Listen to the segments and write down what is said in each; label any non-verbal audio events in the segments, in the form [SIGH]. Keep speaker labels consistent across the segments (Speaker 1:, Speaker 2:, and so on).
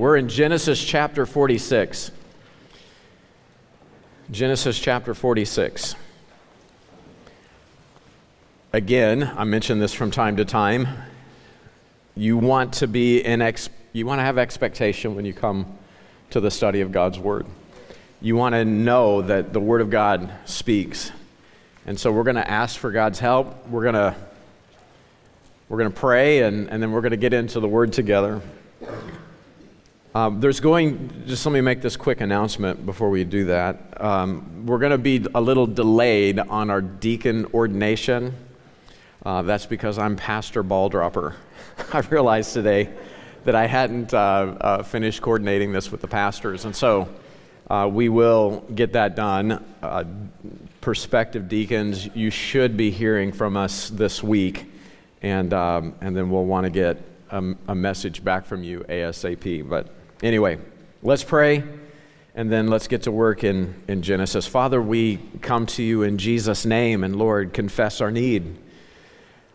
Speaker 1: We're in Genesis chapter 46. Genesis chapter 46. Again, I mention this from time to time. You want to be in ex- you want to have expectation when you come to the study of God's word. You want to know that the word of God speaks. And so we're going to ask for God's help. We're going to we're going to pray and, and then we're going to get into the word together. Um, there's going, just let me make this quick announcement before we do that. Um, we're going to be a little delayed on our deacon ordination. Uh, that's because I'm Pastor Balldropper. [LAUGHS] I realized today that I hadn't uh, uh, finished coordinating this with the pastors, and so uh, we will get that done. Uh, prospective deacons, you should be hearing from us this week, and, um, and then we'll want to get a, a message back from you ASAP. But Anyway, let's pray and then let's get to work in, in Genesis. Father, we come to you in Jesus' name and Lord, confess our need.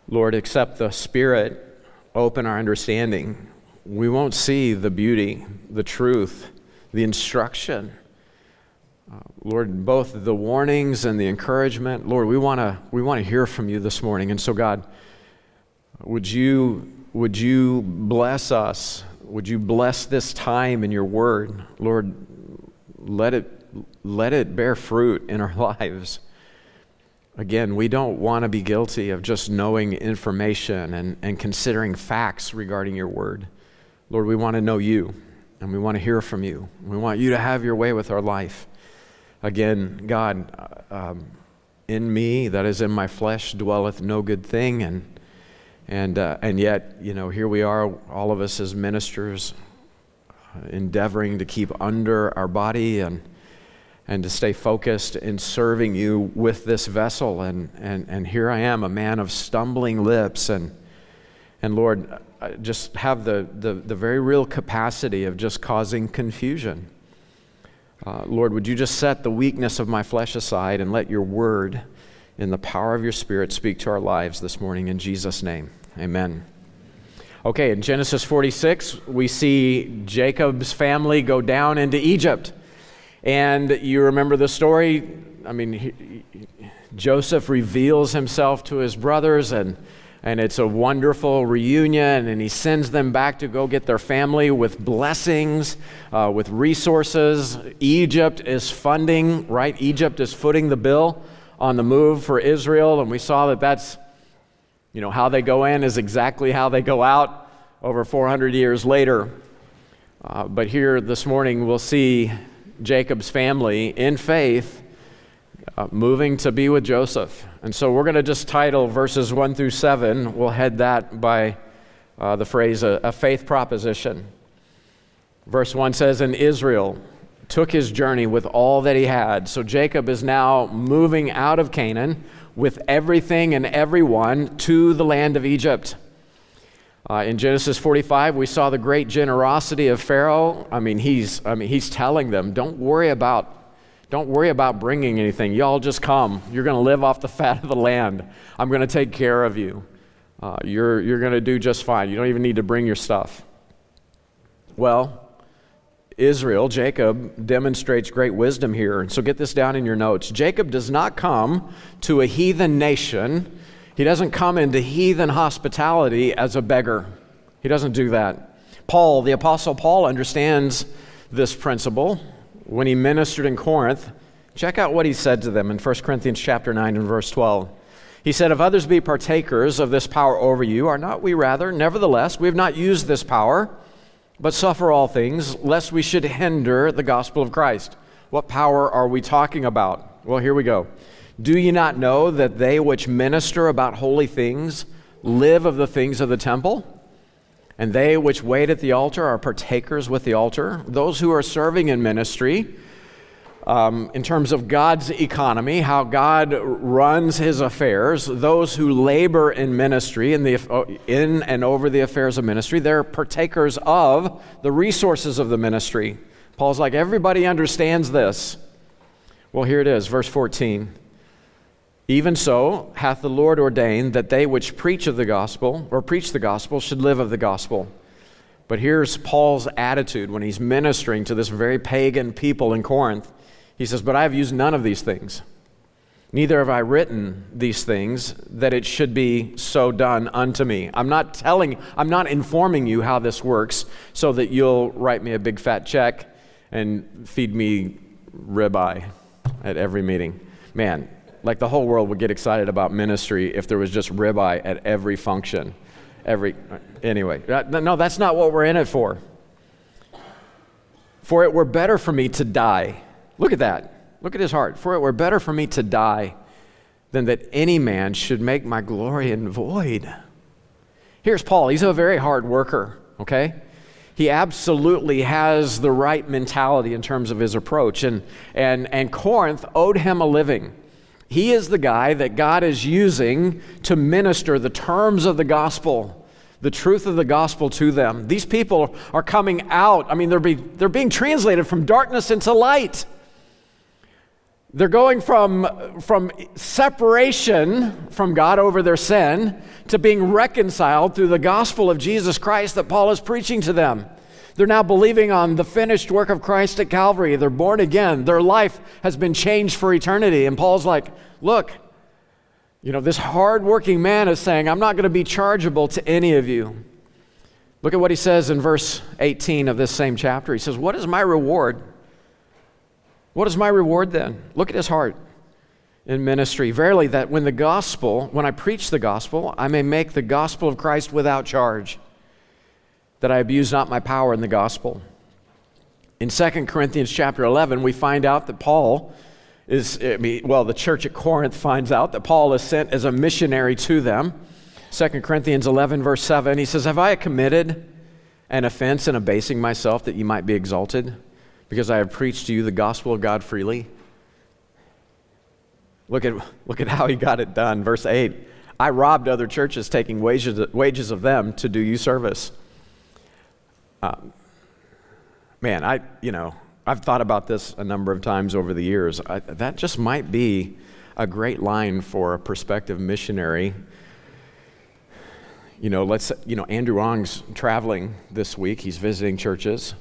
Speaker 1: Lord, accept the Spirit, open our understanding. We won't see the beauty, the truth, the instruction. Uh, Lord, both the warnings and the encouragement. Lord, we want to we want to hear from you this morning. And so, God, would you would you bless us would you bless this time in your word? Lord, let it, let it bear fruit in our [LAUGHS] lives. Again, we don't want to be guilty of just knowing information and, and considering facts regarding your word. Lord, we want to know you and we want to hear from you. We want you to have your way with our life. Again, God, um, in me, that is in my flesh, dwelleth no good thing, and and, uh, and yet, you know, here we are, all of us as ministers, uh, endeavoring to keep under our body and, and to stay focused in serving you with this vessel. And, and, and here I am, a man of stumbling lips. And, and Lord, just have the, the, the very real capacity of just causing confusion. Uh, Lord, would you just set the weakness of my flesh aside and let your word in the power of your Spirit, speak to our lives this morning in Jesus' name. Amen. Okay, in Genesis 46, we see Jacob's family go down into Egypt. And you remember the story? I mean, he, Joseph reveals himself to his brothers, and, and it's a wonderful reunion. And he sends them back to go get their family with blessings, uh, with resources. Egypt is funding, right? Egypt is footing the bill on the move for Israel, and we saw that that's, you know, how they go in is exactly how they go out over 400 years later. Uh, but here this morning, we'll see Jacob's family in faith uh, moving to be with Joseph. And so we're going to just title verses 1 through 7. We'll head that by uh, the phrase a, a faith proposition. Verse 1 says, In Israel, took his journey with all that he had. So Jacob is now moving out of Canaan with everything and everyone to the land of Egypt. Uh, in Genesis 45, we saw the great generosity of Pharaoh. I mean, he's, I mean, he's telling them, don't worry about don't worry about bringing anything. Y'all just come. You're going to live off the [LAUGHS] fat of the land. I'm going to take care of you. Uh, you're you're going to do just fine. You don't even need to bring your stuff. Well, Israel, Jacob, demonstrates great wisdom here. So get this down in your notes. Jacob does not come to a heathen nation, he doesn't come into heathen hospitality as a beggar. He doesn't do that. Paul, the Apostle Paul, understands this principle when he ministered in Corinth. Check out what he said to them in 1 Corinthians chapter 9 and verse 12. He said, If others be partakers of this power over you, are not we rather? Nevertheless, we have not used this power but suffer all things, lest we should hinder the gospel of Christ. What power are we talking about? Well, here we go. Do ye not know that they which minister about holy things live of the things of the temple? And they which wait at the altar are partakers with the altar. Those who are serving in ministry um, in terms of God's economy, how God runs his affairs. Those who labor in ministry, in, the, in and over the affairs of ministry, they're partakers of the resources of the ministry. Paul's like, everybody understands this. Well, here it is, verse 14. Even so, hath the Lord ordained that they which preach of the gospel, or preach the gospel, should live of the gospel. But here's Paul's attitude when he's ministering to this very pagan people in Corinth. He says, But I have used none of these things. Neither have I written these things that it should be so done unto me. I'm not telling, I'm not informing you how this works so that you'll write me a big fat check and feed me ribeye at every meeting. Man, like the whole world would get excited about ministry if there was just ribeye at every function. Every anyway, uh, no, that's not what we're in it for. For it were better for me to die. Look at that. Look at his heart. For it were better for me to die than that any man should make my glory in void. Here's Paul. He's a very hard worker, okay? He absolutely has the right mentality in terms of his approach. And, and, and Corinth owed him a living. He is the guy that God is using to minister the terms of the gospel, the truth of the gospel to them. These people are coming out. I mean, they're, be, they're being translated from darkness into light. They're going from, from separation from God over their sin to being reconciled through the gospel of Jesus Christ that Paul is preaching to them. They're now believing on the finished work of Christ at Calvary. They're born again. Their life has been changed for eternity. And Paul's like, look, you know, this hardworking man is saying, I'm not going to be chargeable to any of you. Look at what he says in verse 18 of this same chapter. He says, What is my reward? What is my reward then? Look at his heart in ministry. Verily, that when the gospel, when I preach the gospel, I may make the gospel of Christ without charge, that I abuse not my power in the gospel. In 2 Corinthians chapter 11, we find out that Paul is, I mean, well, the church at Corinth finds out that Paul is sent as a missionary to them. 2 Corinthians 11, verse 7, he says, Have I committed an offense in abasing myself that you might be exalted? Because I have preached to you the gospel of God freely? Look at, look at how he got it done. Verse 8 I robbed other churches, taking wages, wages of them to do you service. Um, man, I, you know, I've thought about this a number of times over the years. I, that just might be a great line for a prospective missionary. You know, let's, you know, Andrew Ong's traveling this week. He's visiting churches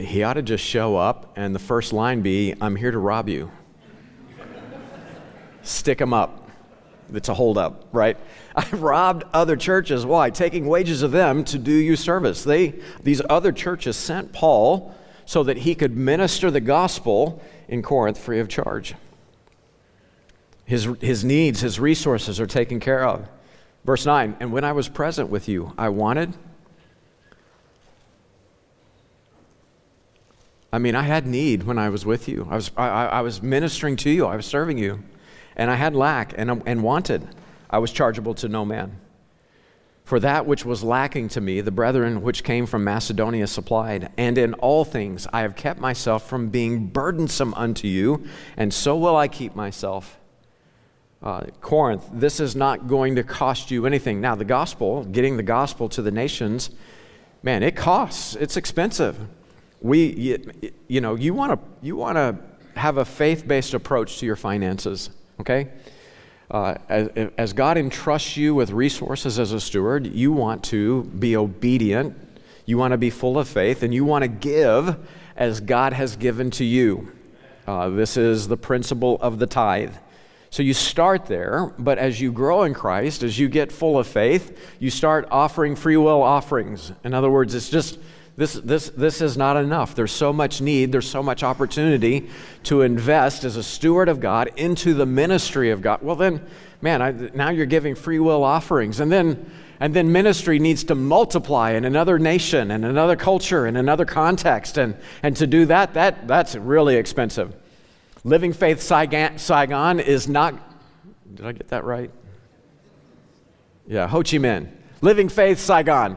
Speaker 1: he ought to just show up and the first line be, I'm here to rob you. Stick him up. It's a holdup, right? [LAUGHS] I've robbed other churches. Why? Taking wages of them to do you service. They, these other churches sent Paul so that he could minister the gospel in Corinth free of charge. His, his needs, his resources are taken care of. Verse 9, and when I was present with you, I wanted I mean, I had need when I was with you. I was, I, I was ministering to you, I was serving you, and I had lack and, and wanted. I was chargeable to no man. For that which was lacking to me, the brethren which came from Macedonia supplied. And in all things I have kept myself from being burdensome unto you, and so will I keep myself. Uh, Corinth, this is not going to cost you anything. Now, the gospel, getting the gospel to the nations, man, it costs, it's expensive we, you, you know, you want to you want to have a faith-based approach to your finances. Okay, uh, as, as God entrusts you with resources as a steward, you want to be obedient. You want to be full of faith, and you want to give as God has given to you. Uh, this is the principle of the tithe. So you start there, but as you grow in Christ, as you get full of faith, you start offering free will offerings. In other words, it's just this, this, this is not enough. There's so much need, there's so much opportunity to invest as a steward of God into the ministry of God. Well, then, man, I, now you're giving free will offerings. And then, and then ministry needs to multiply in another nation, in another culture, in another context. And, and to do that, that, that's really expensive. Living Faith Saigon is not, did I get that right? Yeah, Ho Chi Minh. Living Faith Saigon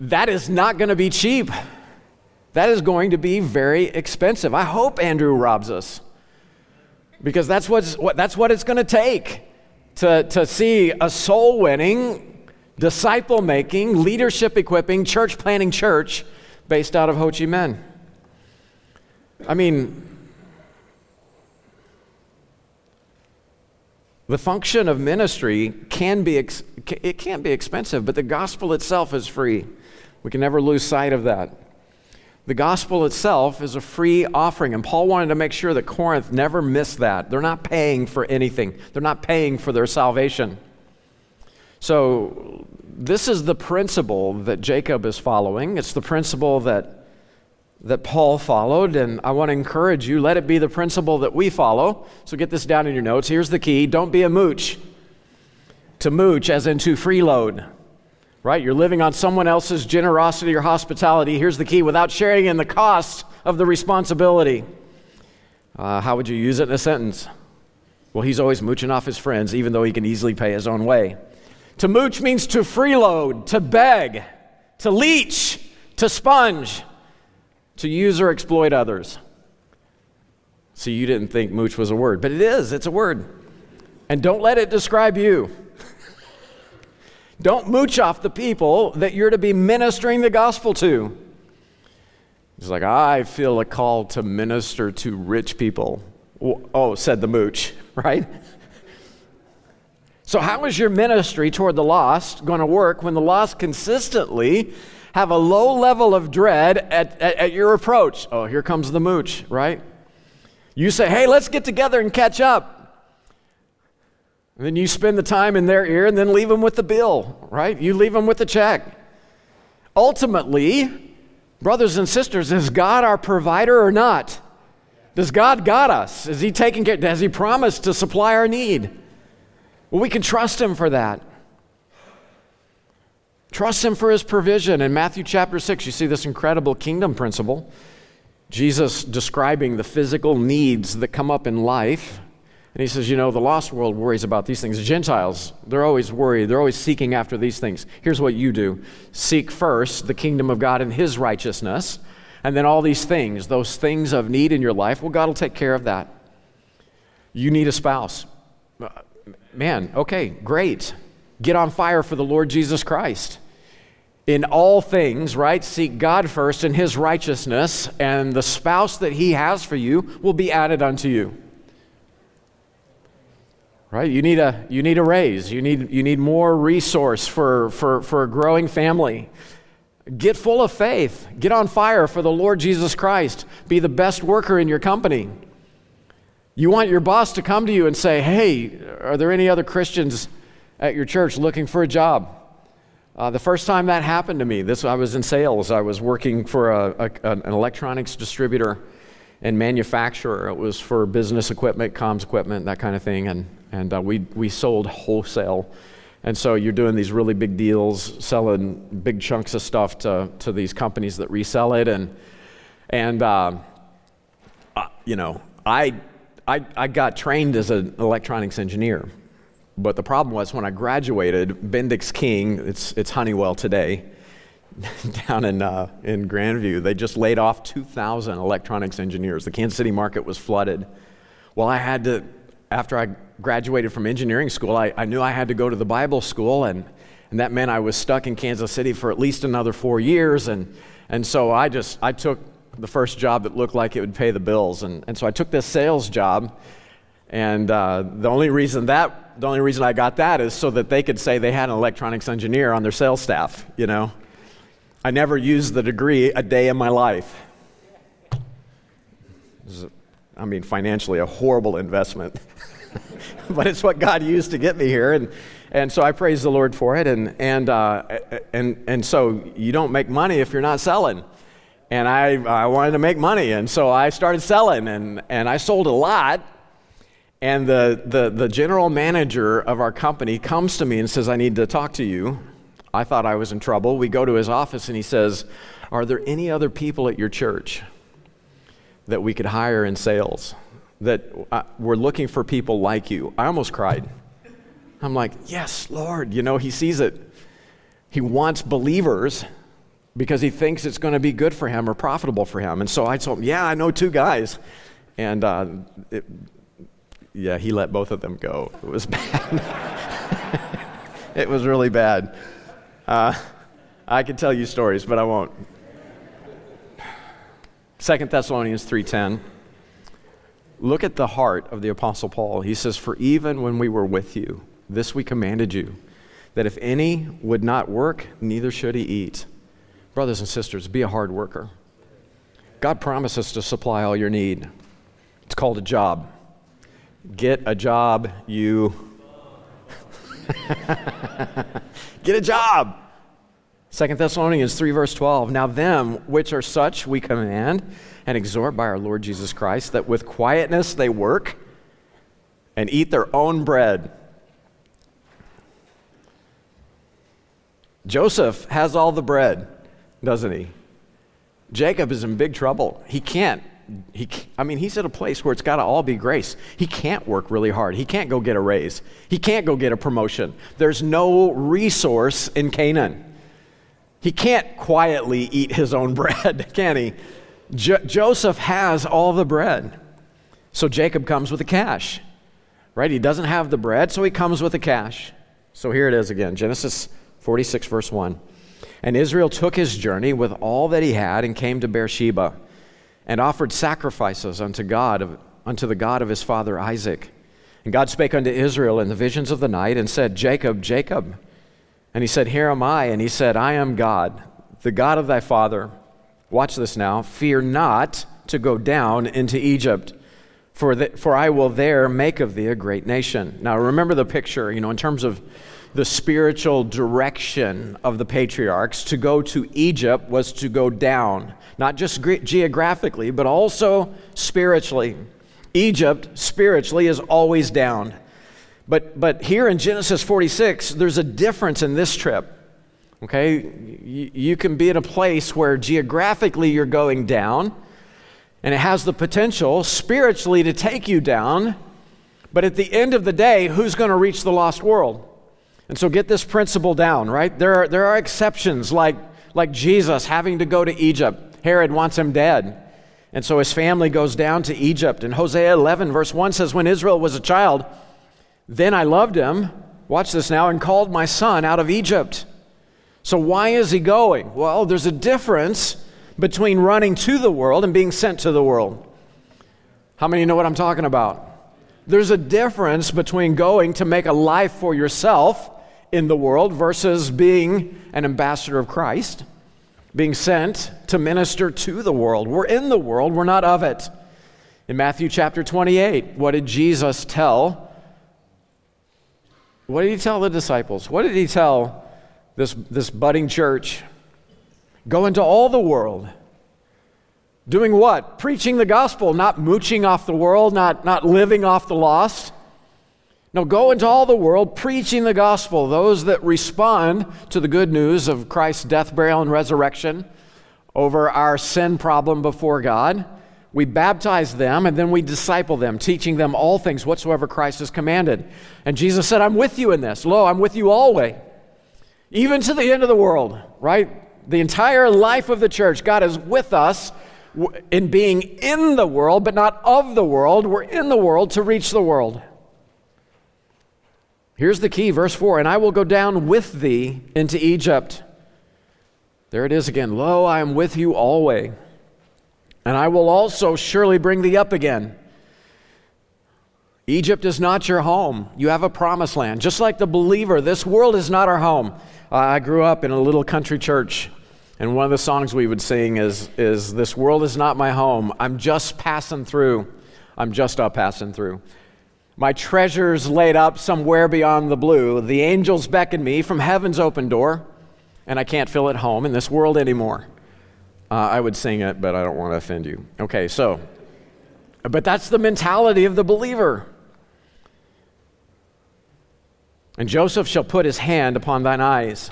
Speaker 1: that is not going to be cheap. That is going to be very expensive. I hope Andrew robs us because that's, what's, what, that's what it's going to take to, to see a soul winning, disciple making, leadership equipping, church planting church based out of Ho Chi Minh. I mean, the function of ministry can be, ex- it can be expensive, but the gospel itself is free. We can never lose sight of that. The gospel itself is a free offering, and Paul wanted to make sure that Corinth never missed that. They're not paying for anything, they're not paying for their salvation. So, this is the principle that Jacob is following. It's the principle that, that Paul followed, and I want to encourage you let it be the principle that we follow. So, get this down in your notes. Here's the key don't be a mooch. To mooch, as in to freeload right? You're living on someone else's generosity or hospitality. Here's the key without sharing in the cost of the responsibility. Uh, how would you use it in a sentence? Well, he's always mooching off his friends, even though he can easily pay his own way. To mooch means to freeload, to beg, to leech, to sponge, to use or exploit others. See, you didn't think mooch was a word, but it is, it's a word. And don't let it describe you. [LAUGHS] Don't mooch off the people that you're to be ministering the gospel to. He's like, I feel a call to minister to rich people. Oh, said the mooch, [LAUGHS] right? So, how is your ministry toward the lost going to work when the lost consistently have a low level of dread at, at, at, your approach? Oh, here comes the mooch, right? You say, hey, let's get together and catch up. And then you spend the time in their ear and then leave them with the bill, right? You leave them with the check. Ultimately, brothers and sisters, is God our provider or not? Does God got us? Is He taking care? Has He promised to supply our need? Well, we can trust Him for that. Trust Him for His provision. In Matthew chapter 6, you see this incredible kingdom principle. Jesus describing the physical needs that come up in life and he says, You know, the lost world worries about these things. The Gentiles, they're always worried. They're always seeking after these things. Here's what you do seek first the kingdom of God and his righteousness. And then all these things, those things of need in your life, well, God will take care of that. You need a spouse. Uh, man, okay, great. Get on fire for the Lord Jesus Christ. In all things, right? Seek God first and his righteousness, and the spouse that he has for you will be added unto you right? You need a, you need a raise. You need, you need more resource for, for, for a growing family. Get full of faith. Get on fire for the Lord Jesus Christ. Be the best worker in your company. You want your boss to come to you and say, Hey, are there any other Christians at your church looking for a job? Uh, the first time that happened to me, this I was in sales. I was working for a, a, an electronics distributor and manufacturer. It was for business equipment, comms equipment, that kind of thing. And and uh, we, we sold wholesale. And so you're doing these really big deals, selling big chunks of stuff to, to these companies that resell it. And, and uh, uh, you know, I, I, I got trained as an electronics engineer. But the problem was when I graduated, Bendix King, it's, it's Honeywell today, [LAUGHS] down in, uh, in Grandview, they just laid off 2,000 electronics engineers. The Kansas City market was flooded. Well, I had to after I graduated from engineering school, I, I knew I had to go to the Bible school, and, and that meant I was stuck in Kansas City for at least another four years. And, and so I just, I took the first job that looked like it would pay the bills. And, and so I took this sales job. And uh, the only reason that, the only reason I got that is so that they could say they had an electronics engineer on their sales staff, you know. I never used the degree a day in my life. I mean, financially, a horrible investment. [LAUGHS] but it's what God used to get me here. And, and so I praise the Lord for it. And, and, uh, and, and so you don't make money if you're not selling. And I, I wanted to make money. And so I started selling. And, and I sold a lot. And the, the, the general manager of our company comes to me and says, I need to talk to you. I thought I was in trouble. We go to his office and he says, Are there any other people at your church? that we could hire in sales, that uh, we're looking for people like you. I almost cried. I'm like, yes, Lord. You know, He sees it. He wants believers because He thinks it's going to be good for Him or profitable for Him. And so I told him, yeah, I know two guys. And uh, it, yeah, He let both of them go. It was [LAUGHS] bad. it was really bad. Uh, I could tell you stories, but I won't. 2 Thessalonians 3:10. Look at the heart of the apostle Paul. He says, "For even when we were with you, this we commanded you, that if any would not work, neither should he eat." Brothers and sisters, be a hard worker. God promises to supply all your need. It's called a job. Get a job, you. [LAUGHS] Get a job. Second Thessalonians 3, verse 12. Now, them which are such we command and exhort by our Lord Jesus Christ that with quietness they work and eat their own bread. Joseph has all the bread, doesn't he? Jacob is in big trouble. He can't. He, I mean, he's at a place where it's got to all be grace. He can't work really hard. He can't go get a raise. He can't go get a promotion. There's no resource in Canaan. He can't quietly eat his own [LAUGHS] bread, can he? Jo- Joseph has all the bread. So Jacob comes with the cash, right? He doesn't have the bread, so he comes with the cash. So here it is again Genesis 46, verse 1. And Israel took his journey with all that he had and came to Beersheba and offered sacrifices unto God, unto the God of his father Isaac. And God spake unto Israel in the visions of the night and said, Jacob, Jacob. And he said, Here am I. And he said, I am God, the God of thy father. Watch this now. Fear not to go down into Egypt, for, the, for I will there make of thee a great nation. Now remember the picture, you know, in terms of the spiritual direction of the patriarchs. To go to Egypt was to go down, not just geographically, but also spiritually. Egypt, spiritually, is always down. But, but here in Genesis 46, there's a difference in this trip. Okay? You, you can be in a place where geographically you're going down, and it has the potential spiritually to take you down. But at the end of the day, who's going to reach the lost world? And so get this principle down, right? There are, there are exceptions, like, like Jesus having to go to Egypt. Herod wants him dead. And so his family goes down to Egypt. And Hosea 11, verse 1 says, When Israel was a child, then I loved him, watch this now, and called my son out of Egypt. So why is he going? Well, there's a difference between running to the world and being sent to the world. How many know what I'm talking about? There's a difference between going to make a life for yourself in the world versus being an ambassador of Christ, being sent to minister to the world. We're in the world, we're not of it. In Matthew chapter 28, what did Jesus tell? What did he tell the disciples? What did he tell this, this budding church? Go into all the world. Doing what? Preaching the gospel, not mooching off the world, not, not living off the lost. No, go into all the world preaching the gospel. Those that respond to the good news of Christ's death, burial, and resurrection over our sin problem before God, we baptize them and then we disciple them, teaching them all things whatsoever Christ has commanded. And Jesus said, I'm with you in this. Lo, I'm with you always, even to the end of the world, right? The entire life of the church, God is with us in being in the world, but not of the world. We're in the world to reach the world. Here's the key, verse 4 And I will go down with thee into Egypt. There it is again. Lo, I am with you always, and I will also surely bring thee up again. Egypt is not your home. You have a promised land. Just like the believer, this world is not our home. I grew up in a little country church, and one of the songs we would sing is, is This world is not my home. I'm just passing through. I'm just a passing through. My treasures laid up somewhere beyond the blue. The angels beckon me from heaven's open door, and I can't feel at home in this world anymore. Uh, I would sing it, but I don't want to offend you. Okay, so, but that's the mentality of the believer. And Joseph shall put his hand upon thine eyes.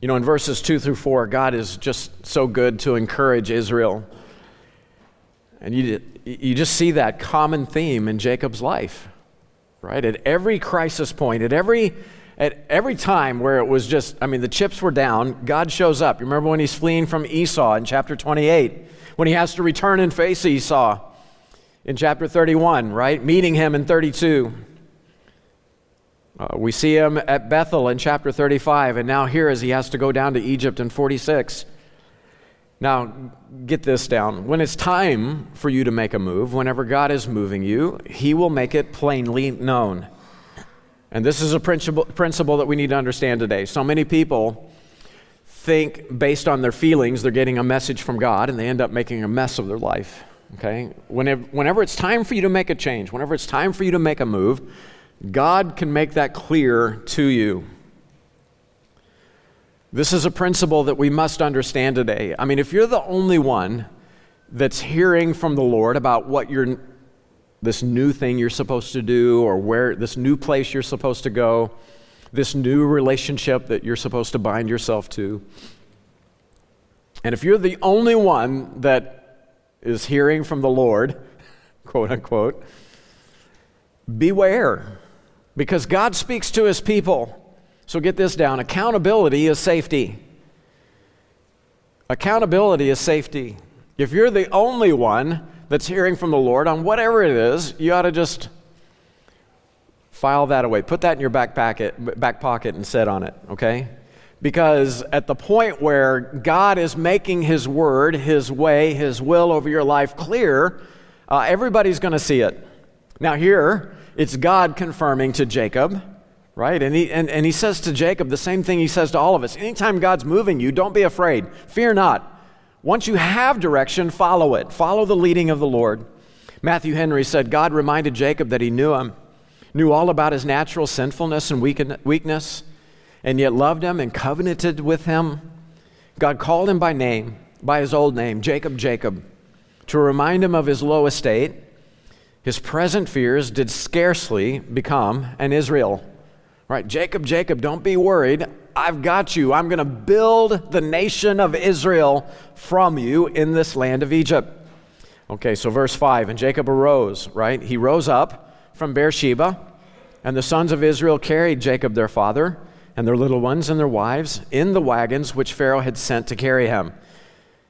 Speaker 1: You know, in verses 2 through 4, God is just so good to encourage Israel. And you, you just see that common theme in Jacob's life, right? At every crisis point, at every, at every time where it was just, I mean, the chips were down, God shows up. You remember when he's fleeing from Esau in chapter 28, when he has to return and face Esau in chapter 31, right? Meeting him in 32. Uh, we see him at Bethel in chapter 35, and now here as he has to go down to Egypt in 46. Now, get this down. When it's time for you to make a move, whenever God is moving you, He will make it plainly known. And this is a principle, principle that we need to understand today. So many people think based on their feelings they're getting a message from God and they end up making a mess of their life. Okay? Whenever, whenever it's time for you to make a change, whenever it's time for you to make a move, God can make that clear to you. This is a principle that we must understand today. I mean, if you're the only one that's hearing from the Lord about what you're this new thing you're supposed to do or where this new place you're supposed to go, this new relationship that you're supposed to bind yourself to. And if you're the only one that is hearing from the Lord, [LAUGHS] quote unquote, beware because God speaks to his people. So get this down accountability is safety. Accountability is safety. If you're the only one that's hearing from the Lord on whatever it is, you ought to just file that away. Put that in your back pocket, back pocket and sit on it, okay? Because at the point where God is making His word, His way, His will over your life clear, uh, everybody's going to see it. Now, here, it's God confirming to Jacob, right? And he, and, and he says to Jacob the same thing he says to all of us. Anytime God's moving you, don't be afraid. Fear not. Once you have direction, follow it. Follow the leading of the Lord. Matthew Henry said God reminded Jacob that he knew him, knew all about his natural sinfulness and weakness, and yet loved him and covenanted with him. God called him by name, by his old name, Jacob, Jacob, to remind him of his low estate his present fears did scarcely become an Israel. Right? Jacob, Jacob, don't be worried. I've got you. I'm going to build the nation of Israel from you in this land of Egypt. Okay, so verse 5 And Jacob arose, right? He rose up from Beersheba, and the sons of Israel carried Jacob their father and their little ones and their wives in the wagons which Pharaoh had sent to carry him.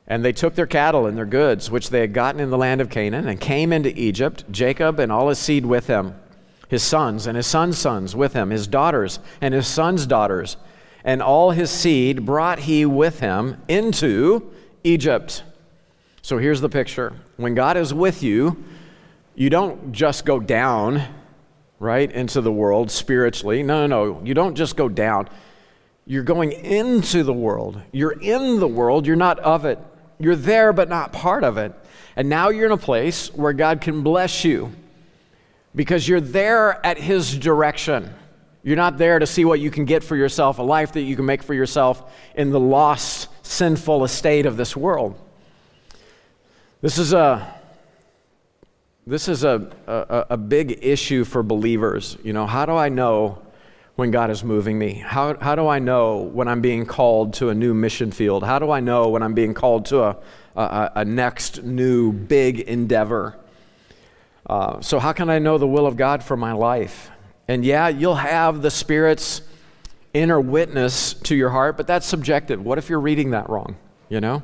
Speaker 1: And they took their cattle and their goods, which they had gotten in the land of Canaan, and came into Egypt, Jacob and all his seed with him, his sons and his sons' sons with him, his daughters and his sons' daughters, and all his seed brought he with him into Egypt. So here's the picture when God is with you, you don't just go down, right, into the world spiritually. No, no, no. You don't just go down. You're going into the world. You're in the world, you're not of it. You're there, but not part of it. And now you're in a place where God can bless you because you're there at His direction. You're not there to see what you can get for yourself, a life that you can make for yourself in the lost, sinful estate of this world. This is a this is a, a, a big issue for believers. You know, how do I know when God is moving me? How, how do I know when I'm being called to a new mission field? How do I know when I'm being called to a, a, a next new big endeavor? Uh, so, how can I know the will of God for my life? And yeah, you'll have the Spirit's inner witness to your heart, but that's subjective. What if you're reading that wrong? You know?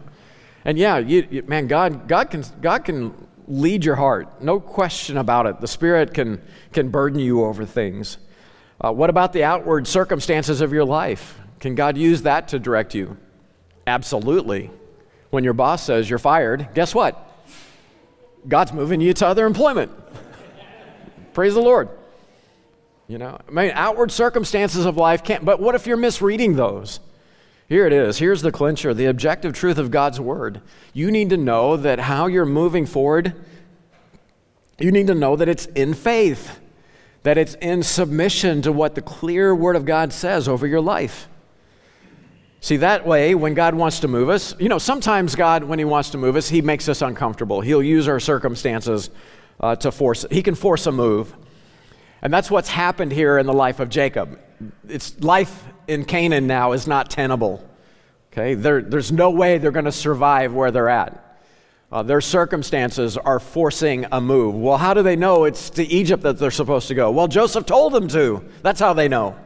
Speaker 1: And yeah, you, you, man, God, God, can, God can lead your heart. No question about it. The Spirit can, can burden you over things. Uh, what about the outward circumstances of your life? Can God use that to direct you? Absolutely. When your boss says you're fired, guess what? God's moving you to other employment. Praise the Lord. You know, I mean, outward circumstances of life can't, but what if you're misreading those? Here it is. Here's the clincher the objective truth of God's word. You need to know that how you're moving forward, you need to know that it's in faith that it's in submission to what the clear Word of God says over your life. See, that way, when God wants to move us, you know, sometimes God, when He wants to move us, He makes us uncomfortable. He'll use our circumstances uh, to force, He can force a move. And that's what's happened here in the life of Jacob. It's life in Canaan now is not tenable. Okay, there, there's no way they're going to survive where they're at. Uh, their circumstances are forcing a move. Well, how do they know it's to Egypt that they're supposed to go? Well, Joseph told them to. That's how they know.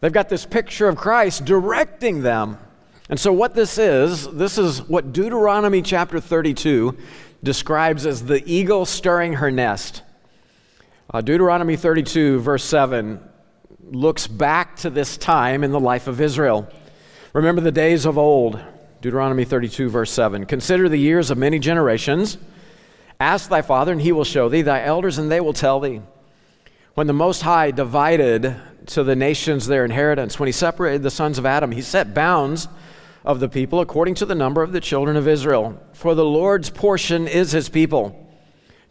Speaker 1: They've got this picture of Christ directing them. And so, what this is, this is what Deuteronomy chapter 32 describes as the eagle stirring her nest. Uh, Deuteronomy 32, verse 7, looks back to this time in the life of Israel. Remember the days of old Deuteronomy 32, verse 7. Consider the years of many generations. Ask thy father, and he will show thee, thy elders, and they will tell thee. When the Most High divided to the nations their inheritance, when he separated the sons of Adam, he set bounds of the people according to the number of the children of Israel. For the Lord's portion is his people.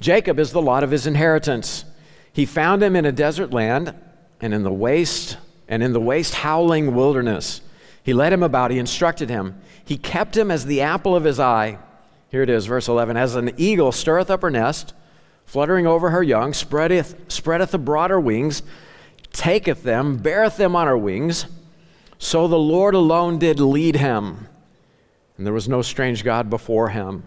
Speaker 1: Jacob is the lot of his inheritance. He found him in a desert land and in the waste and in the waste howling wilderness. He led him about, he instructed him. He kept him as the apple of his eye. Here it is, verse 11. As an eagle stirreth up her nest, fluttering over her young, spreadeth, spreadeth abroad her wings, taketh them, beareth them on her wings. So the Lord alone did lead him, and there was no strange God before him.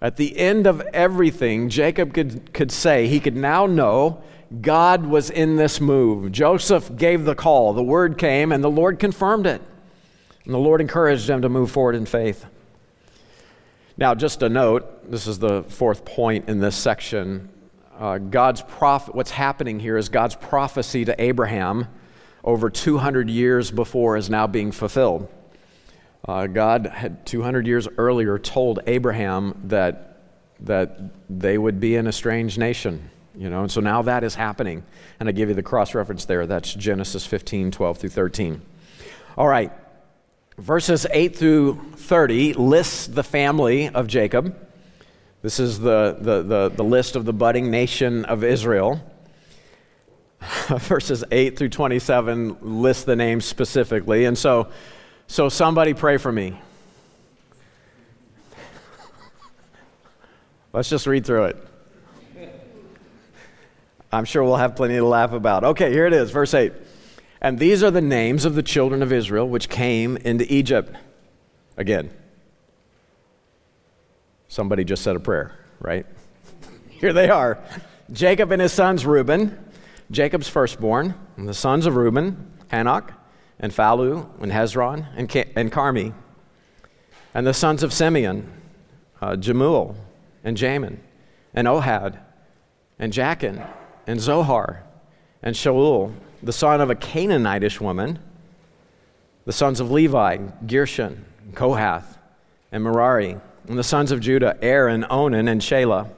Speaker 1: At the end of everything, Jacob could, could say, he could now know God was in this move. Joseph gave the call, the word came, and the Lord confirmed it. And the Lord encouraged him to move forward in faith. Now, just a note this is the fourth point in this section. Uh, God's prophet, what's happening here is God's prophecy to Abraham over 200 years before is now being fulfilled. Uh, God had 200 years earlier told Abraham that, that they would be in a strange nation, you know, and so now that is happening. And I give you the cross reference there. That's Genesis 15, 12 through 13. All right, verses 8 through 30 lists the family of Jacob. This is the, the, the, the list of the budding nation of Israel. [LAUGHS] verses 8 through 27 list the names specifically. And so, so somebody pray for me. [LAUGHS] Let's just read through it. I'm sure we'll have plenty to laugh about. Okay, here it is, verse 8. And these are the names of the children of Israel which came into Egypt. Again, somebody just said a prayer, right? Here they are Jacob and his sons Reuben, Jacob's firstborn, and the sons of Reuben, Hanoch, and Phallu, and Hezron, and, and Carmi, and the sons of Simeon, uh, Jemuel, and Jamin, and Ohad, and Jachin, and Zohar, and Shaul, the son of a Canaanitish woman, the sons of Levi, Gershon, Kohath, and Merari, and the sons of Judah, and Onan and Shelah,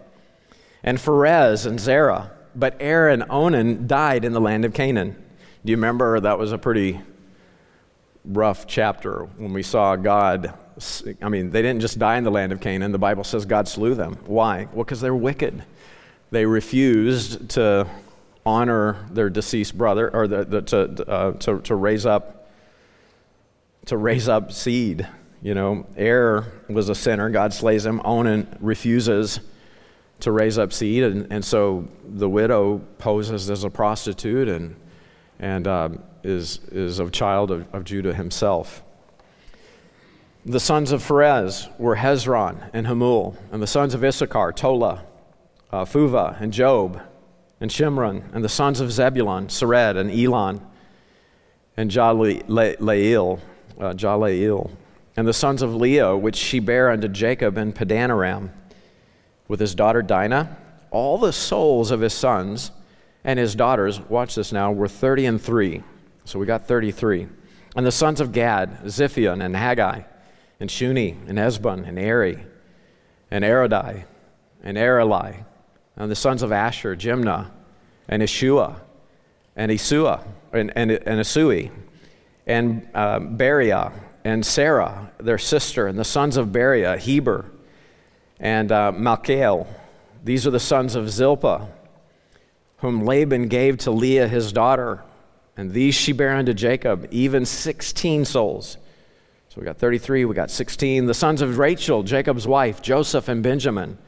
Speaker 1: and Pharez and Zerah, but and Onan died in the land of Canaan. Do you remember that was a pretty rough chapter when we saw God? I mean, they didn't just die in the land of Canaan. The Bible says God slew them. Why? Well, because they're wicked. They refused to honor their deceased brother or the, the, to, uh, to, to raise up to raise up seed. You know, Er was a sinner. God slays him. Onan refuses to raise up seed. And, and so the widow poses as a prostitute and, and uh, is, is a child of, of Judah himself. The sons of Pharez were Hezron and Hamul, and the sons of Issachar, Tola, uh, Phuvah, and Job, and Shimron, and the sons of Zebulun, Sered, and Elon, and Jahleel, uh, Jahleel, and the sons of Leah, which she bare unto Jacob in Padanaram with his daughter Dinah. All the souls of his sons and his daughters, watch this now, were 30 and 3. So we got 33. And the sons of Gad, Ziphion and Haggai, and Shuni, and Ezbon, and Eri, and Arodi, and Areli. And the sons of Asher, Jimnah, and Ishua, and Isua, and, and, and Isui, and um, Beriah, and Sarah, their sister, and the sons of Beriah, Heber, and uh, Malchiel. These are the sons of Zilpah, whom Laban gave to Leah his daughter. And these she bare unto Jacob, even 16 souls. So we got 33, we got 16. The sons of Rachel, Jacob's wife, Joseph and Benjamin.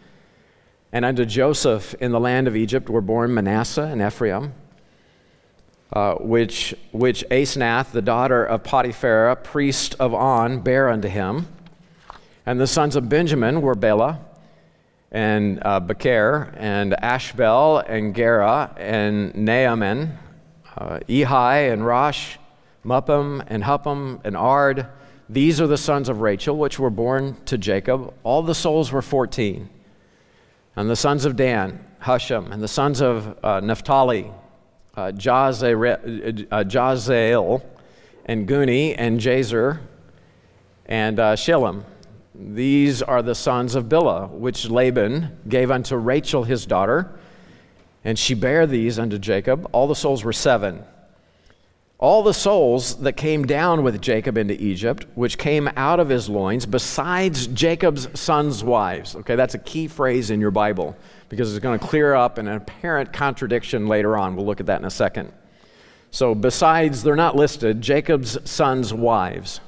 Speaker 1: And unto Joseph in the land of Egypt were born Manasseh and Ephraim, uh, which, which Asenath, the daughter of Potipherah, priest of On, bare unto him. And the sons of Benjamin were Belah and uh, Becher and Ashbel and Gera and Naaman, uh, Ehi and Rosh, Muppim and Huppim and Ard. These are the sons of Rachel, which were born to Jacob. All the souls were 14. And the sons of Dan, Husham, and the sons of uh, Naphtali, uh, uh, Jazel, and Guni, and Jazer, and uh. These are the sons of Bilhah, which Laban gave unto Rachel his daughter, and she bare these unto Jacob. All the souls were seven. all the souls that came down with Jacob into Egypt, which came out of his loins, besides Jacob's sons' wives. Okay, that's a key phrase in your Bible because it's going to clear up an apparent contradiction later on. We'll look at that in a second. So, besides, they're not listed, Jacob's sons' wives.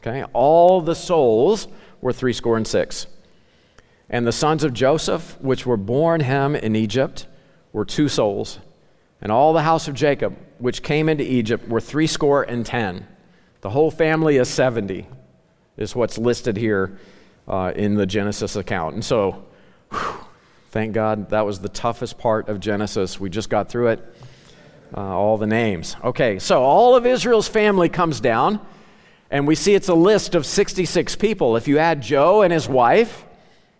Speaker 1: Okay, all the souls were three score and six. And the sons of Joseph, which were born him in Egypt, were two souls. And all the house of Jacob, which came into Egypt, were threescore and ten. The whole family is 70, is what's listed here uh, in the Genesis account. And so, whew, thank God that was the toughest part of Genesis. We just got through it. Uh, all the names. Okay, so all of Israel's family comes down, and we see it's a list of 66 people. If you add Joe and his wife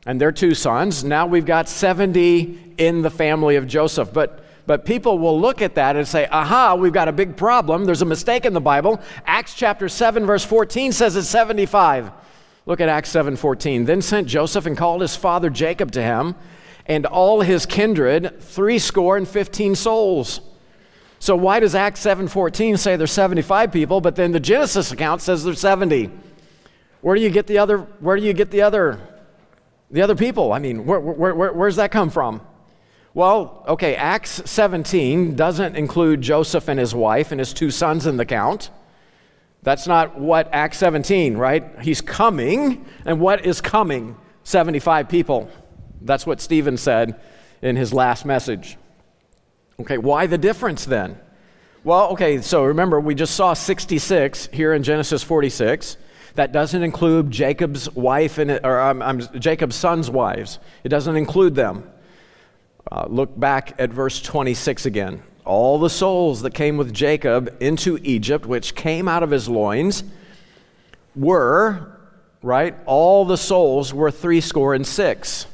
Speaker 1: and their two sons, now we've got 70 in the family of Joseph. But but people will look at that and say, aha, we've got a big problem. There's a mistake in the Bible. Acts chapter 7, verse 14 says it's 75. Look at Acts 7 14. Then sent Joseph and called his father Jacob to him, and all his kindred, three score and 15 souls. So why does Acts 7:14 say there's 75 people, but then the Genesis account says there's 70? Where do you get the other? Where do you get the other? The other people? I mean, where, where, where, where's that come from? Well, okay, Acts 17 doesn't include Joseph and his wife and his two sons in the count. That's not what Acts 17, right? He's coming, and what is coming? 75 people. That's what Stephen said in his last message. Okay, why the difference then? Well, okay, so remember, we just saw 66 here in Genesis 46. That doesn't include Jacob's wife and or um, um, Jacob's sons' wives. It doesn't include them. Uh, look back at verse 26 again. All the souls that came with Jacob into Egypt, which came out of his loins, were, right? All the souls were threescore and six,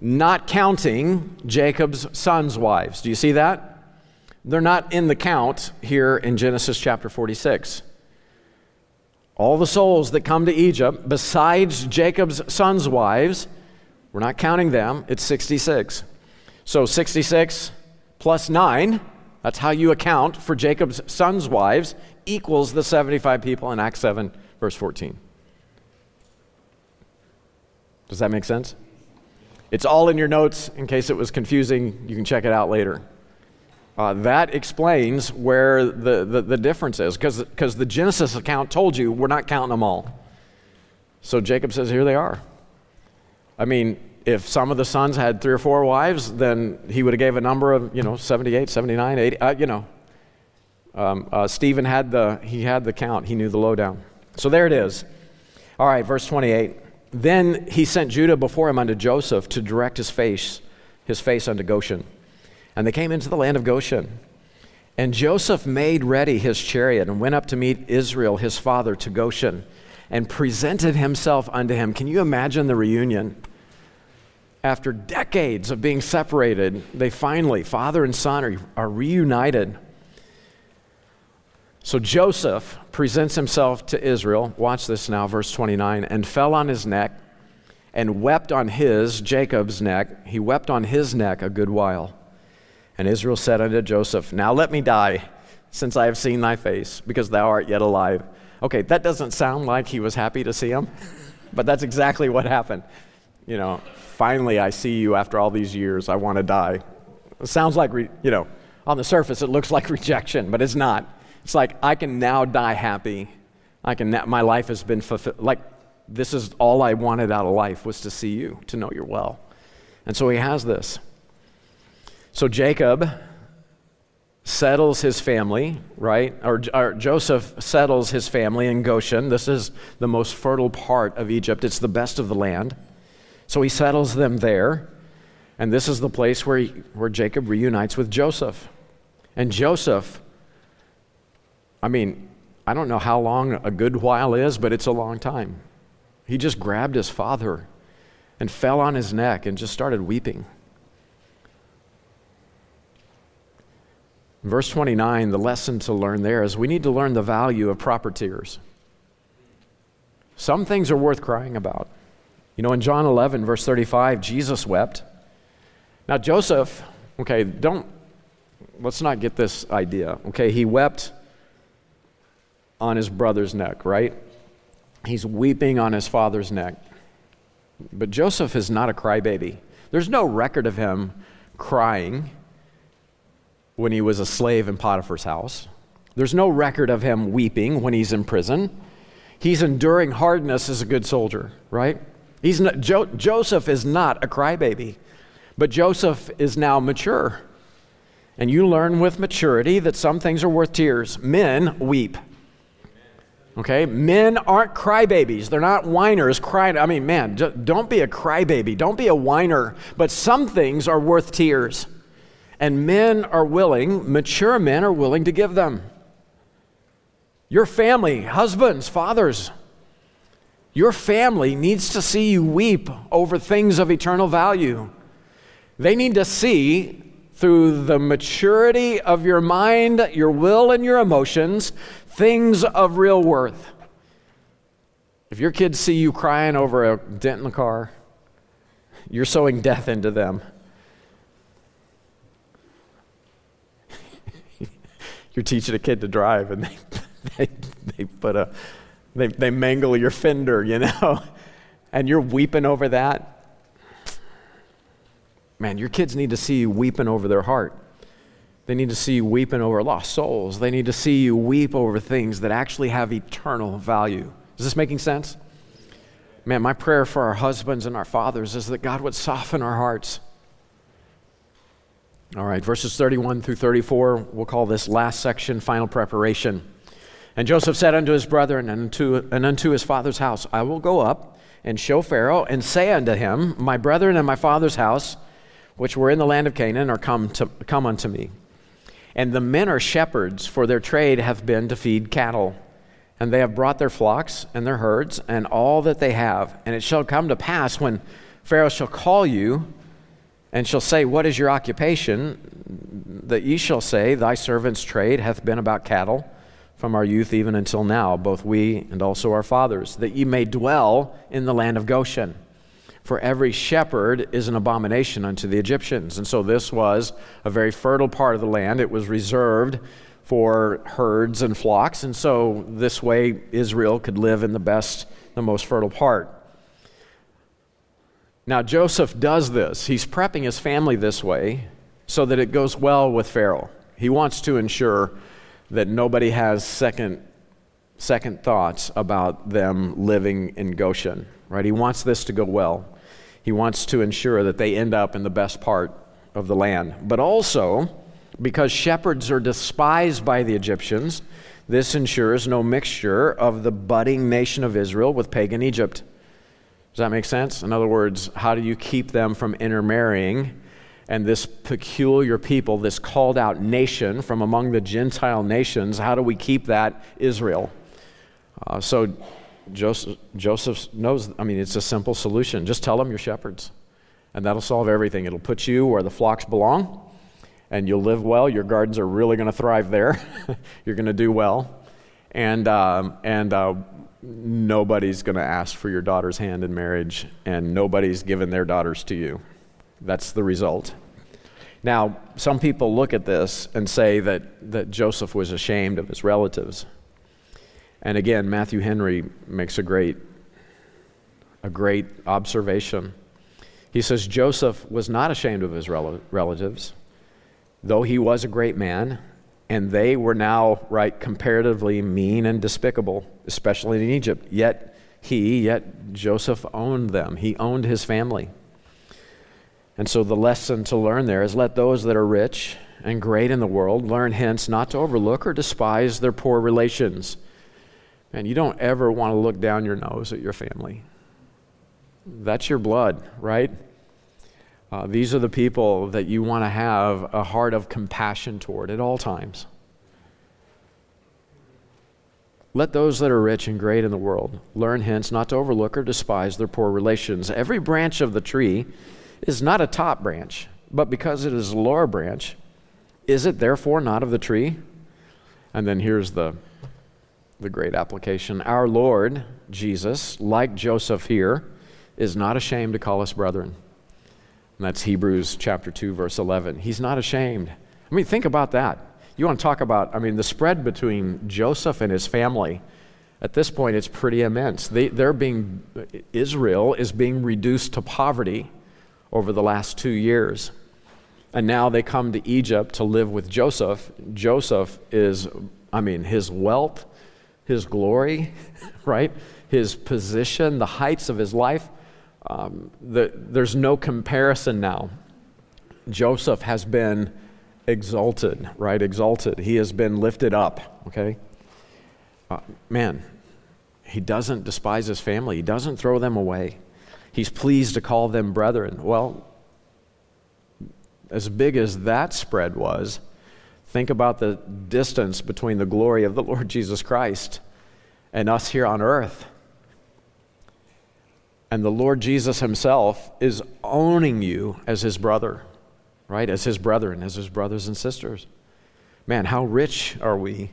Speaker 1: not counting Jacob's sons' wives. Do you see that? They're not in the count here in Genesis chapter 46. All the souls that come to Egypt, besides Jacob's sons' wives, we're not counting them, it's 66. So 66 plus 9, that's how you account for Jacob's sons' wives, equals the 75 people in Acts 7, verse 14. Does that make sense? It's all in your notes in case it was confusing. You can check it out later. Uh, that explains where the, the, the difference is because the Genesis account told you we're not counting them all. So Jacob says, Here they are. I mean, if some of the sons had three or four wives, then he would have gave a number of, you know, 78, 79, 80, uh, you know. Um, uh, Stephen had the, he had the count. He knew the lowdown. So there it is. All right, verse 28. Then he sent Judah before him unto Joseph to direct his face, his face unto Goshen. And they came into the land of Goshen. And Joseph made ready his chariot and went up to meet Israel, his father, to Goshen, and presented himself unto him. Can you imagine the reunion? after decades of being separated, they finally, father and son, are, are reunited. So Joseph presents himself to Israel. Watch this now, verse 29, and fell on his neck and wept on his, Jacob's neck. He wept on his neck a good while. And Israel said unto Joseph, Now let me die, since I have seen thy face, because thou art yet alive. Okay, that doesn't sound like he was happy to see him, but that's exactly what happened. You know, finally I see you after all these years. I want to die. It sounds like, re- you know, on the surface it looks like [LAUGHS] rejection, but it's not. It's like I can now die happy. I can my life has been fulfilled. Like this is all I wanted out of life was to see you, to know you're well. And so he has this. So Jacob settles his family, right? Or, or, Joseph settles his family in Goshen. This is the most fertile part of Egypt, it's the best of the land. So he settles them there. And this is the place where, he, where Jacob reunites with Joseph. And Joseph, I mean, I don't know how long a good while is, but it's a long time. He just grabbed his father and fell on his neck and just started weeping. Verse 29, the lesson to learn there is we need to learn the value of proper tears. Some things are worth crying about. You know, in John 11, verse 35, Jesus wept. Now, Joseph, okay, don't, let's not get this idea. Okay, he wept on his brother's neck, right? He's weeping on his father's neck. But Joseph is not a crybaby. There's no record of him crying when he was a slave in Potiphar's house. There's no record of him weeping when he's in prison. He's enduring hardness as a good soldier, right? He's not, jo- Joseph is not a crybaby, but Joseph is now mature. And you learn with maturity that some things are worth tears. Men weep. Okay? Men aren't crybabies. They're not whiners crying. I mean, man, don't be a crybaby. Don't be a whiner. But some things are worth tears. And men are willing, mature men are willing to give them. Your family, husbands, fathers, your family needs to see you weep over things of eternal value. They need to see through the maturity of your mind, your will, and your emotions things of real worth. If your kids see you crying over a dent in the car, you're sowing death into them. [LAUGHS] you're teaching a kid to drive and they, [LAUGHS] they, they put a they, they mangle your fender you know [LAUGHS] and you're weeping over that man your kids need to see you weeping over their heart. They need to see you weeping over lost souls. They need to see you weep over things that actually have eternal value. Is this making sense? Man my prayer for our husbands and our fathers is that god would soften our hearts. All right, verses 31 through 34, we'll call this last section final preparation. And Joseph said unto his brethren and unto, and unto his father's house, I will go up and show Pharaoh and say unto him, My brethren and my father's house, which were in the land of Canaan, are come, to, come unto me. And the men are shepherds, for their trade hath been to feed cattle. And they have brought their flocks and their herds and all that they have. And it shall come to pass when Pharaoh shall call you and shall say, What is your occupation? That ye shall say, Thy servant's trade hath been about cattle from our youth even until now, both we and also our fathers, that ye may dwell in the land of Goshen. For every shepherd is an abomination unto the Egyptians. And so this was a very fertile part of the land. It was reserved for herds and flocks. And so this way Israel could live in the best, the most fertile part. Now, Joseph does this. He's prepping his family this way so that it goes well with Pharaoh. He wants to ensure that nobody has second, second thoughts about them living in Goshen, right? He wants this to go well. He wants to ensure that they end up in the best part of the land. But also, because shepherds are despised by the Egyptians, this ensures no mixture of the budding nation of Israel with pagan Egypt. Does that make sense? In other words, how do you keep them from intermarrying? And this peculiar people, this called out nation from among the Gentile nations, how do we keep that Israel? Uh, so Joseph, Joseph knows, I mean, it's a simple solution. Just tell them you're shepherds, and that'll solve everything. It'll put you where the flocks belong, and you'll live well. Your gardens are really going to thrive there. [LAUGHS] you're going to do well. And, um, and uh, nobody's going to ask for your daughter's hand in marriage, and nobody's given their daughters to you. That's the result. Now, some people look at this and say that, that Joseph was ashamed of his relatives. And again, Matthew Henry makes a great, a great observation. He says Joseph was not ashamed of his rel- relatives, though he was a great man and they were now, right, comparatively mean and despicable, especially in Egypt. Yet he, yet Joseph owned them. He owned his family. And so the lesson to learn there is let those that are rich and great in the world learn hence not to overlook or despise their poor relations. And you don't ever want to look down your nose at your family. That's your blood, right? Uh, these are the people that you want to have a heart of compassion toward at all times. Let those that are rich and great in the world learn hence not to overlook or despise their poor relations. Every branch of the tree is not a top branch, but because it is a lower branch, is it therefore not of the tree? And then here's the, the great application. Our Lord Jesus, like Joseph here, is not ashamed to call us brethren. And that's Hebrews chapter 2, verse 11. He's not ashamed. I mean, think about that. You want to talk about, I mean, the spread between Joseph and his family. At this point, it's pretty immense. They, they're being, Israel is being reduced to poverty over the last two years. And now they come to Egypt to live with Joseph. Joseph is, I mean, his wealth, his glory, [LAUGHS] right? His position, the heights of his life. Um, the, there's no comparison now. Joseph has been exalted, right? Exalted. He has been lifted up, okay? Uh, man, he doesn't despise his family, he doesn't throw them away. He's pleased to call them brethren. Well, as big as that spread was, think about the distance between the glory of the Lord Jesus Christ and us here on earth. And the Lord Jesus Himself is owning you as His brother, right? As His brethren, as His brothers and sisters. Man, how rich are we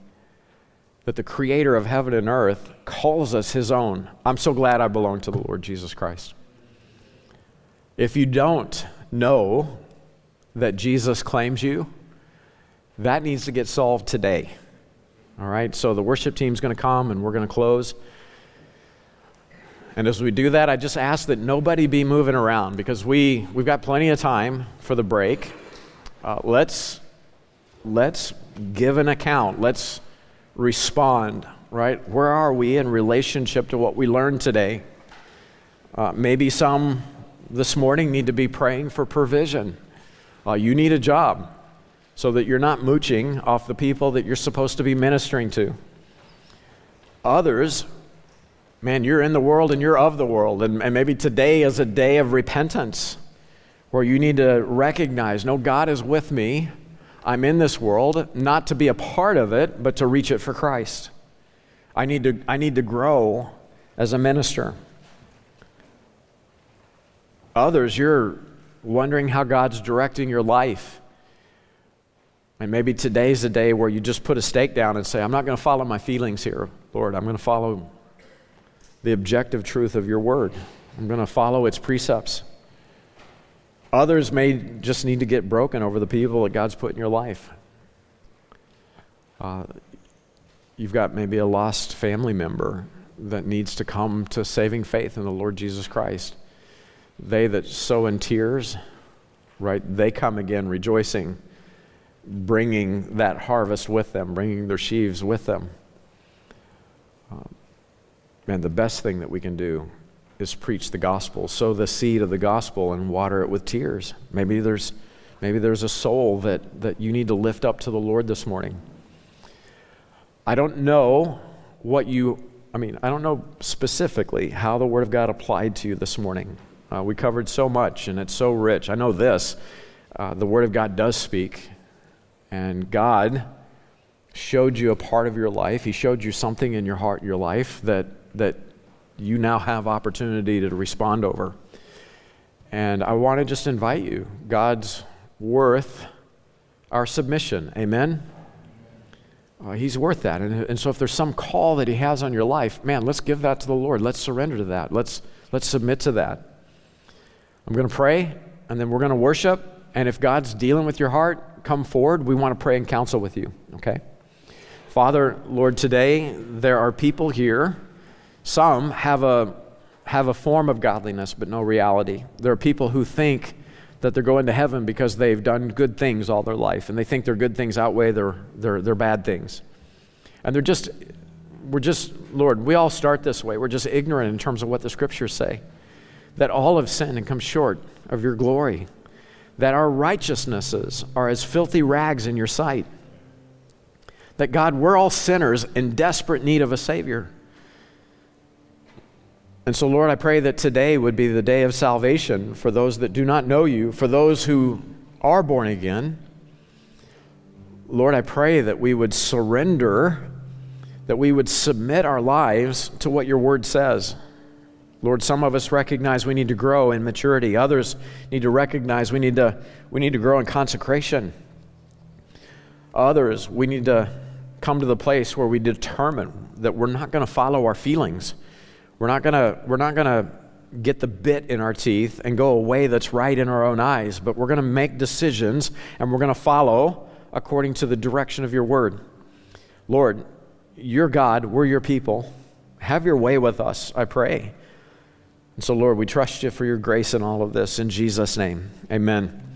Speaker 1: that the Creator of heaven and earth calls us His own. I'm so glad I belong to the Lord Jesus Christ. If you don't know that Jesus claims you, that needs to get solved today. All right, so the worship team's going to come and we're going to close. And as we do that, I just ask that nobody be moving around because we, we've got plenty of time for the break. Uh, let's, let's give an account. Let's respond, right? Where are we in relationship to what we learned today? Uh, maybe some this morning need to be praying for provision. Uh, you need a job so that you're not mooching off the people that you're supposed to be ministering to. Others man, you're in the world and you're of the world. And, and maybe today is a day of repentance where you need to recognize no, God is with me. I'm in this world, not to be a part of it, but to reach it for Christ. I need to, I need to grow as a minister. Others, you're wondering how God's directing your life. And maybe today's a day where you just put a stake down and say, I'm not going to follow my feelings here, Lord. I'm going to follow the objective truth of your word. I'm going to follow its precepts. Others may just need to get broken over the people that God's put in your life. Uh, you've got maybe a lost family member that needs to come to saving faith in the Lord Jesus Christ. They that sow in tears, right, they come again rejoicing, bringing that harvest with them, bringing their sheaves with them. Um, man, the best thing that we can do is preach the gospel, sow the seed of the gospel and water it with tears. Maybe there's, maybe there's a soul that, that you need to lift up to the Lord this morning. I don't know what you, I mean, I don't know specifically how the Word of God applied to you this morning. Uh, we covered so much and it's so rich. I know this uh, the Word of God does speak, and God showed you a part of your life. He showed you something in your heart, your life that that you now have opportunity to respond over. And I want to just invite you. God's worth our submission. Amen? Uh, he's worth that. And, and so if there's some call that he has on your life, man, let's give that to the Lord. Let's surrender to that. Let's, let's submit to that. I'm going to pray, and then we're going to worship. And if God's dealing with your heart, come forward. We want to pray and counsel with you, okay? Father, Lord, today there are people here some have a, have a form of godliness, but no reality. There are people who think that they're going to heaven because they've done good things all their life, and they think their good things outweigh their, their, their bad things. And they're just, we're just, Lord, we all start this way. We're just ignorant in terms of what the scriptures say. That all have sinned and come short of your glory. That our righteousnesses are as filthy rags in your sight. That God, we're all sinners in desperate need of a Savior. And so, Lord, I pray that today would be the day of salvation for those that do not know you, for those who are born again. Lord, I pray that we would surrender, that we would submit our lives to what your word says. Lord, some of us recognize we need to grow in maturity. Others need to recognize we need to, we need to grow in consecration. Others, we need to come to the place where we determine that we're not going to follow our feelings we're not gonna, we're not gonna get the bit in our teeth and go a way that's right in our own eyes, but we're gonna make decisions and we're gonna follow according to the direction of your word. Lord, you're God, we're your people. Have your way with us, I pray. And so, Lord, we trust you for your grace in all of this. In Jesus' name, amen.